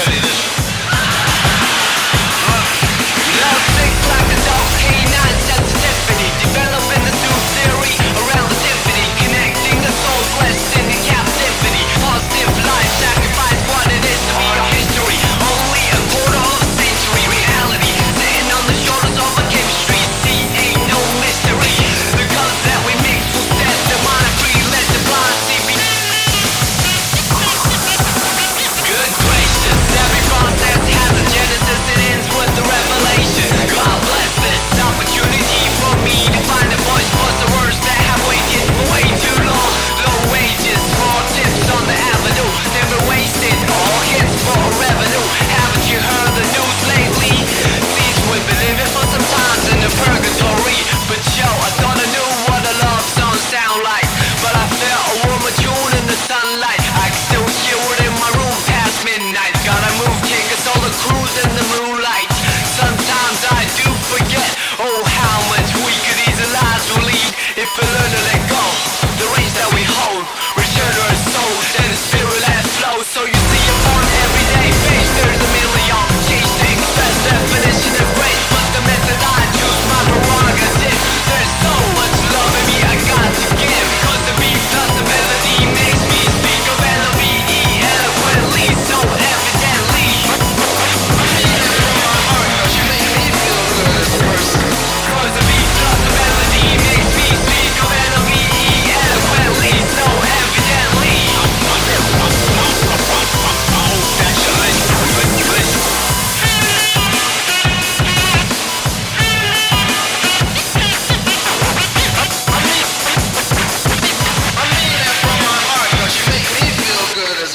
study this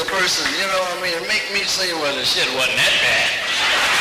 person, you know, I mean, it make me say, well, the shit wasn't that bad.